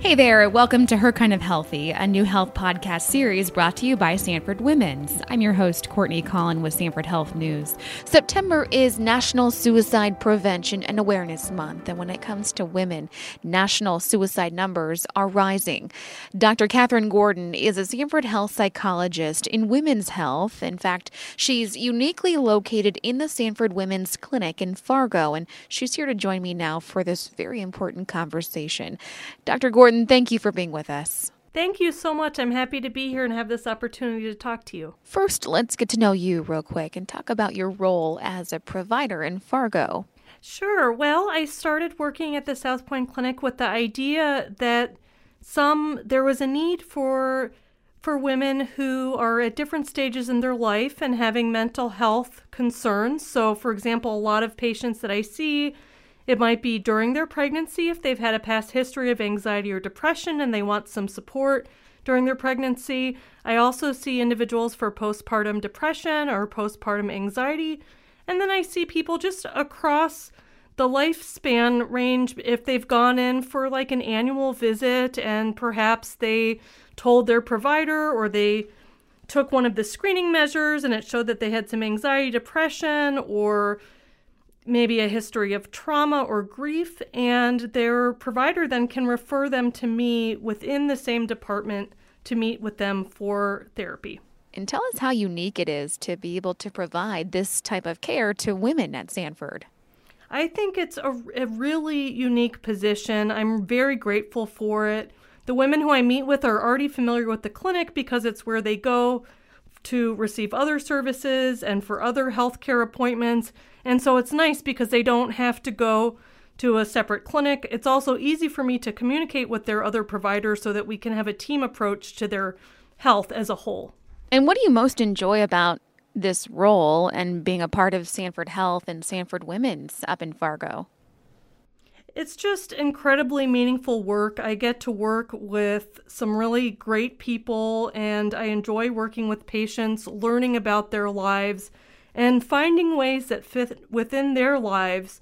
Hey there, welcome to Her Kind of Healthy, a new health podcast series brought to you by Sanford Women's. I'm your host, Courtney Collins with Sanford Health News. September is National Suicide Prevention and Awareness Month, and when it comes to women, national suicide numbers are rising. Dr. Catherine Gordon is a Sanford Health psychologist in women's health. In fact, she's uniquely located in the Sanford Women's Clinic in Fargo, and she's here to join me now for this very important conversation. Dr. Gordon, Gordon, thank you for being with us. Thank you so much. I'm happy to be here and have this opportunity to talk to you. First, let's get to know you real quick and talk about your role as a provider in Fargo. Sure. Well, I started working at the Southpointe Clinic with the idea that some there was a need for for women who are at different stages in their life and having mental health concerns. So, for example, a lot of patients that I see it might be during their pregnancy if they've had a past history of anxiety or depression and they want some support during their pregnancy. I also see individuals for postpartum depression or postpartum anxiety. And then I see people just across the lifespan range if they've gone in for like an annual visit and perhaps they told their provider or they took one of the screening measures and it showed that they had some anxiety, depression, or maybe a history of trauma or grief, and their provider then can refer them to me within the same department to meet with them for therapy. And tell us how unique it is to be able to provide this type of care to women at Sanford. I think it's a, a really unique position. I'm very grateful for it. The women who I meet with are already familiar with the clinic because it's where they go to receive other services and for other healthcare appointments. And so it's nice because they don't have to go to a separate clinic. It's also easy for me to communicate with their other providers so that we can have a team approach to their health as a whole. And what do you most enjoy about this role and being a part of Sanford Health and Sanford Women's up in Fargo? It's just incredibly meaningful work. I get to work with some really great people, and I enjoy working with patients, learning about their lives, and finding ways that fit within their lives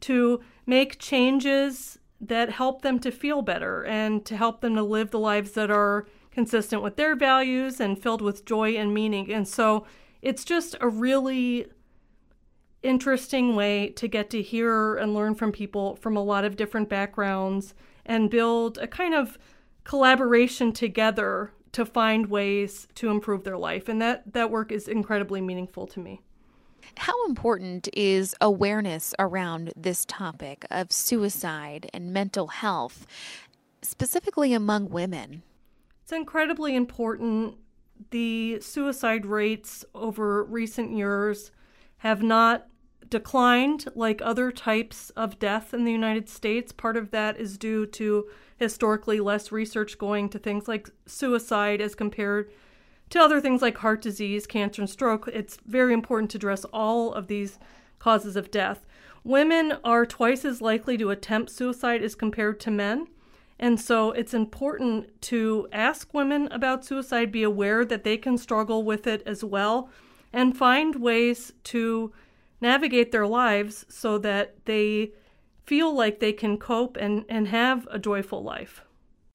to make changes that help them to feel better and to help them to live the lives that are consistent with their values and filled with joy and meaning. And so it's just a really interesting way to get to hear and learn from people from a lot of different backgrounds and build a kind of collaboration together to find ways to improve their life. And that that work is incredibly meaningful to me. How important is awareness around this topic of suicide and mental health specifically among women? It's incredibly important. The suicide rates over recent years have not declined like other types of death in the United States. Part of that is due to historically less research going to things like suicide as compared to other things like heart disease, cancer, and stroke. It's very important to address all of these causes of death. Women are twice as likely to attempt suicide as compared to men. And so it's important to ask women about suicide, be aware that they can struggle with it as well, and find ways to navigate their lives so that they feel like they can cope and, and have a joyful life.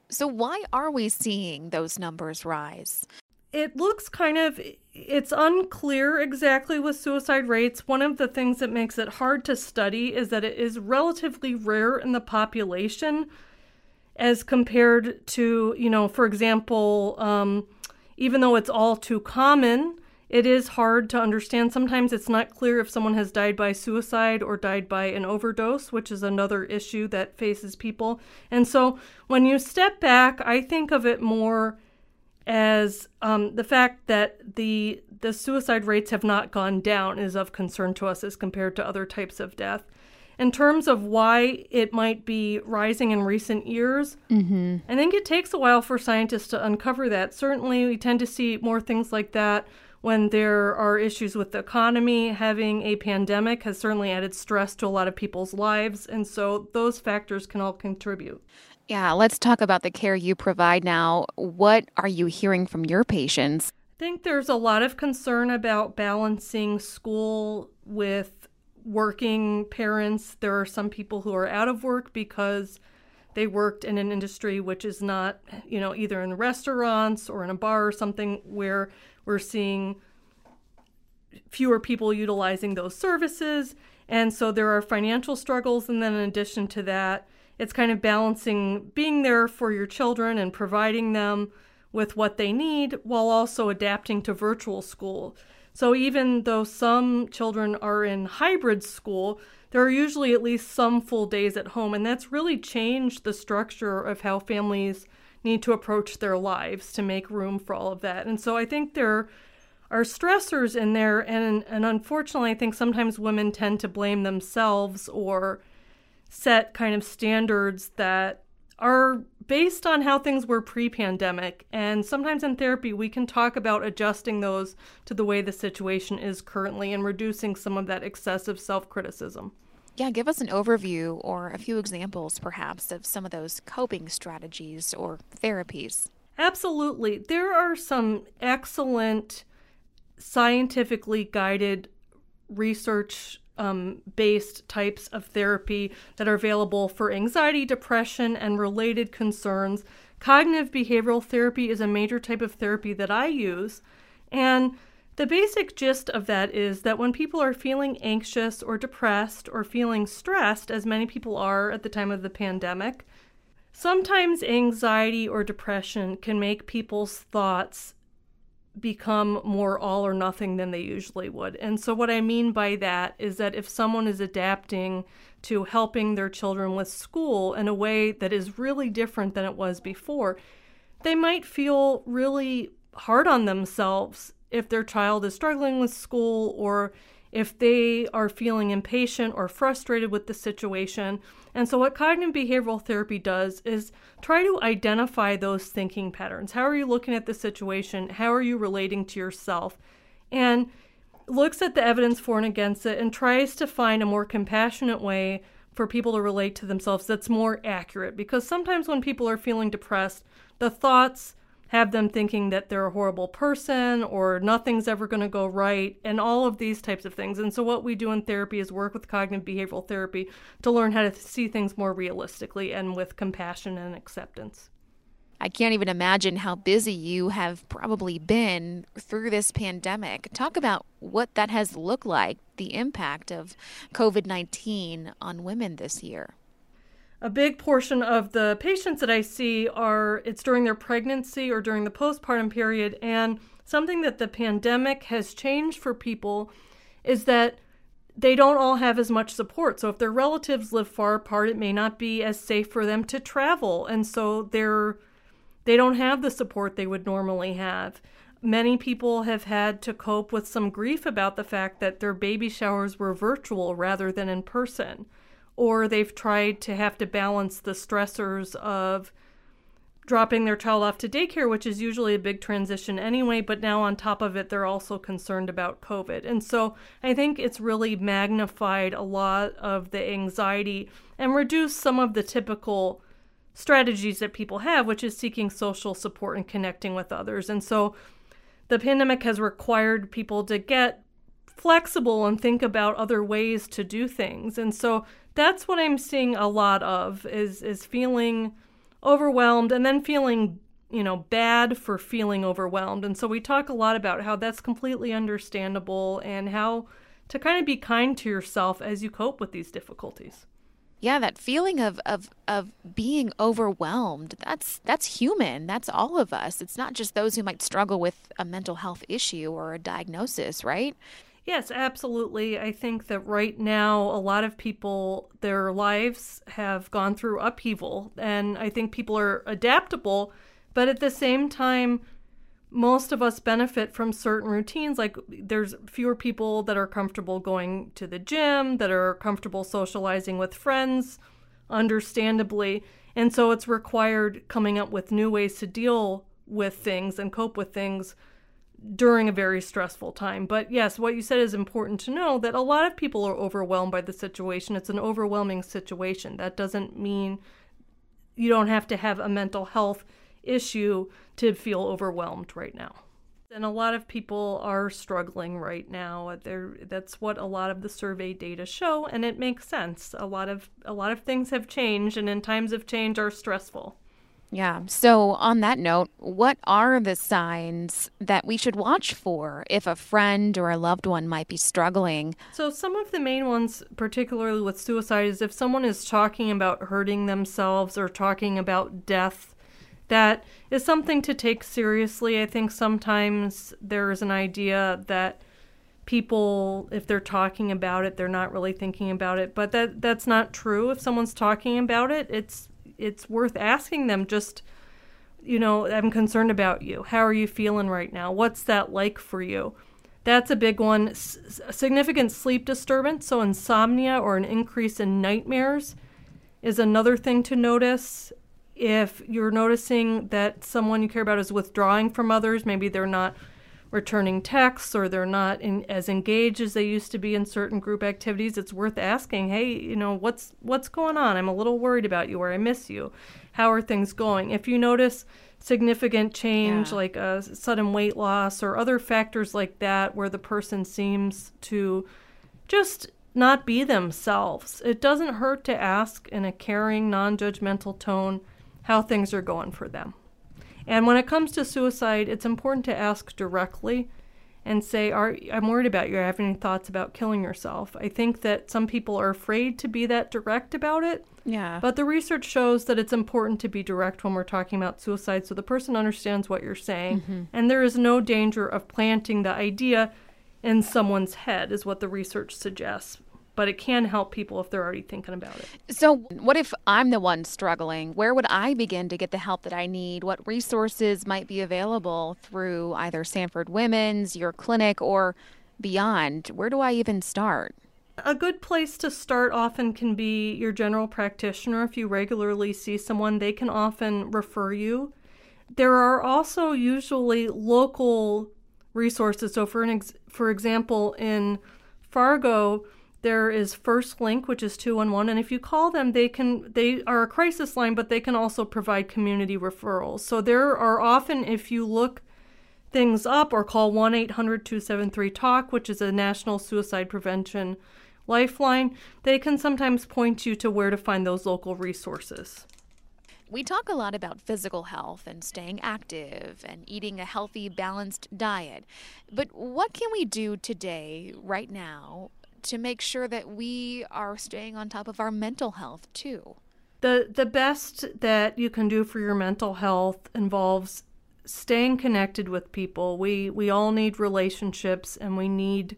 So, why are we seeing those numbers rise? It looks kind of, it's unclear exactly with suicide rates. One of the things that makes it hard to study is that it is relatively rare in the population as compared to, you know, for example, um, even though it's all too common, it is hard to understand. Sometimes it's not clear if someone has died by suicide or died by an overdose, which is another issue that faces people. And so when you step back, I think of it more as um, the fact that the the suicide rates have not gone down is of concern to us as compared to other types of death. In terms of why it might be rising in recent years, mm-hmm. I think it takes a while for scientists to uncover that. Certainly, we tend to see more things like that when there are issues with the economy, having a pandemic has certainly added stress to a lot of people's lives. And so those factors can all contribute. Yeah, let's talk about the care you provide now. What are you hearing from your patients? I think there's a lot of concern about balancing school with working parents. There are some people who are out of work because they worked in an industry which is not, you know, either in restaurants or in a bar or something where we're seeing fewer people utilizing those services. And so there are financial struggles. And then in addition to that, it's kind of balancing being there for your children and providing them with what they need while also adapting to virtual school. So even though some children are in hybrid school, there are usually at least some full days at home, and that's really changed the structure of how families need to approach their lives to make room for all of that. And so I think there are stressors in there, and, and unfortunately, I think sometimes women tend to blame themselves or set kind of standards that are based on how things were pre pandemic. And sometimes in therapy, we can talk about adjusting those to the way the situation is currently and reducing some of that excessive self criticism. Yeah, give us an overview or a few examples, perhaps, of some of those coping strategies or therapies. Absolutely. There are some excellent scientifically guided research um, based types of therapy that are available for anxiety, depression, and related concerns. Cognitive behavioral therapy is a major type of therapy that I use. And the basic gist of that is that when people are feeling anxious or depressed or feeling stressed, as many people are at the time of the pandemic, sometimes anxiety or depression can make people's thoughts become more all or nothing than they usually would. And so, what I mean by that is that if someone is adapting to helping their children with school in a way that is really different than it was before, they might feel really hard on themselves if their child is struggling with school or if they are feeling impatient or frustrated with the situation. And so, what cognitive behavioral therapy does is try to identify those thinking patterns. How are you looking at the situation? How are you relating to yourself? And looks at the evidence for and against it and tries to find a more compassionate way for people to relate to themselves that's more accurate. Because sometimes when people are feeling depressed, the thoughts, have them thinking that they're a horrible person or nothing's ever going to go right, and all of these types of things. And so, what we do in therapy is work with cognitive behavioral therapy to learn how to see things more realistically and with compassion and acceptance. I can't even imagine how busy you have probably been through this pandemic. Talk about what that has looked like, the impact of COVID 19 on women this year a big portion of the patients that I see are it's during their pregnancy or during the postpartum period. And something that the pandemic has changed for people is that they don't all have as much support. So if their relatives live far apart, it may not be as safe for them to travel. And so they're they don't have the support they would normally have. Many people have had to cope with some grief about the fact that their baby showers were virtual rather than in person or they've tried to have to balance the stressors of dropping their child off to daycare, which is usually a big transition anyway, but now on top of it, they're also concerned about COVID. And so I think it's really magnified a lot of the anxiety and reduced some of the typical strategies that people have, which is seeking social support and connecting with others. And so the pandemic has required people to get flexible and think about other ways to do things. And so that's what I'm seeing a lot of is is feeling overwhelmed and then feeling you know bad for feeling overwhelmed. And so we talk a lot about how that's completely understandable and how to kind of be kind to yourself as you cope with these difficulties. Yeah that feeling of of of being overwhelmed that's that's human. That's all of us. It's not just those who might struggle with a mental health issue or a diagnosis right Yes, absolutely. I think that right now, a lot of people, their lives have gone through upheaval, and I think people are adaptable, but at the same time, most of us benefit from certain routines. Like, there's fewer people that are comfortable going to the gym, that are comfortable socializing with friends, understandably. And so it's required coming up with new ways to deal with things and cope with things during a very stressful time. But yes, what you said is important to know that a lot of people are overwhelmed by the situation. It's an overwhelming situation. That doesn't mean you don't have to have a mental health issue to feel overwhelmed right now. And a lot of people are struggling right now. They're, that's what a lot of the survey data show, and it makes sense. A lot of a lot of things have changed, and in times of change are stressful. Yeah. So, on that note, what are the signs that we should watch for if a friend or a loved one might be struggling? So, some of the main ones, particularly with suicide, is if someone is talking about hurting themselves or talking about death. That is something to take seriously. I think sometimes there is an idea that people if they're talking about it they're not really thinking about it but that that's not true if someone's talking about it it's it's worth asking them just you know i'm concerned about you. How are you feeling right now? What's that like for you? That's a big one. S- significant sleep disturbance so insomnia or an increase in nightmares is another thing to notice. If you're noticing that someone you care about is withdrawing from others maybe they're not returning texts or they're not in, as engaged as they used to be in certain group activities it's worth asking hey you know what's what's going on? I'm a little worried about you or i miss you. How are things going? If you notice significant change yeah. like a sudden weight loss or other factors like that where the person seems to just not be themselves it doesn't hurt to ask in a caring non-judgmental tone how things are going for them and when it comes to suicide, it's important to ask directly and say, "Are I'm worried about you. You having any thoughts about killing yourself?" I think that some people are afraid to be that direct about it. Yeah. But the research shows that it's important to be direct when we're talking about suicide so the person understands what you're saying mm-hmm. and there is no danger of planting the idea in someone's head is what the research suggests but it can help people if they're already thinking about it. So, what if I'm the one struggling? Where would I begin to get the help that I need? What resources might be available through either Sanford Women's, your clinic, or beyond? Where do I even start? A good place to start often can be your general practitioner. If you regularly see someone, they can often refer you. There are also usually local resources. So, for an ex- for example, in Fargo, there is FirstLink, which is 211, and if you call them, they can they are a crisis line, but they can also provide community referrals. So there are often if you look things up or call 1-800-273-TALK, which is a national suicide prevention lifeline, they can sometimes point you to where to find those local resources. We talk a lot about physical health and staying active and eating a healthy, balanced diet. But what can we do today, right now, to make sure that we are staying on top of our mental health too. The the best that you can do for your mental health involves staying connected with people. We we all need relationships and we need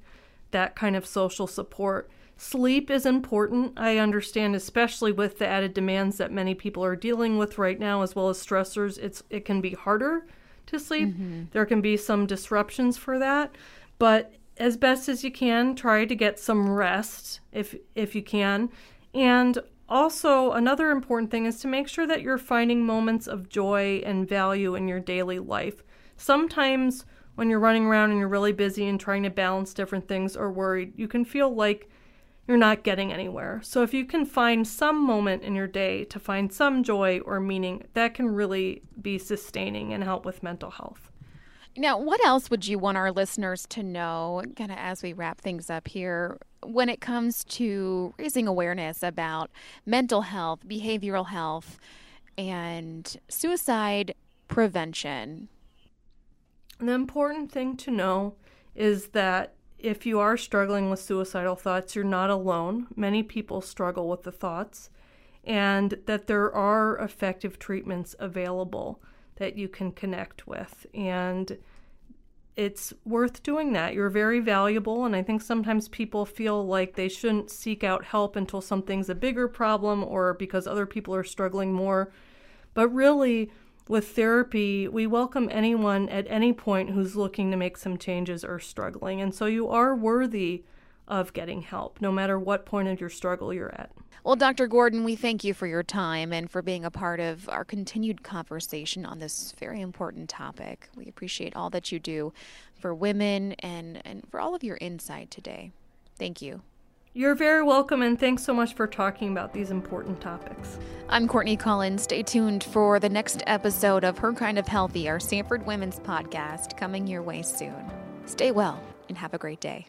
that kind of social support. Sleep is important. I understand especially with the added demands that many people are dealing with right now as well as stressors, it's it can be harder to sleep. Mm-hmm. There can be some disruptions for that, but as best as you can try to get some rest if if you can. And also another important thing is to make sure that you're finding moments of joy and value in your daily life. Sometimes when you're running around and you're really busy and trying to balance different things or worried you can feel like you're not getting anywhere. So if you can find some moment in your day to find some joy or meaning that can really be sustaining and help with mental health now, what else would you want our listeners to know, kind of as we wrap things up here, when it comes to raising awareness about mental health, behavioral health, and suicide prevention? The important thing to know is that if you are struggling with suicidal thoughts, you're not alone. Many people struggle with the thoughts, and that there are effective treatments available that you can connect with. And it's worth doing that. You're very valuable. And I think sometimes people feel like they shouldn't seek out help until something's a bigger problem or because other people are struggling more. But really, with therapy, we welcome anyone at any point who's looking to make some changes or struggling. And so you are worthy of getting help, no matter what point of your struggle you're at. Well, Dr. Gordon, we thank you for your time and for being a part of our continued conversation on this very important topic. We appreciate all that you do for women and, and for all of your insight today. Thank you. You're very welcome, and thanks so much for talking about these important topics. I'm Courtney Collins. Stay tuned for the next episode of Her Kind of Healthy, our Sanford Women's podcast, coming your way soon. Stay well and have a great day.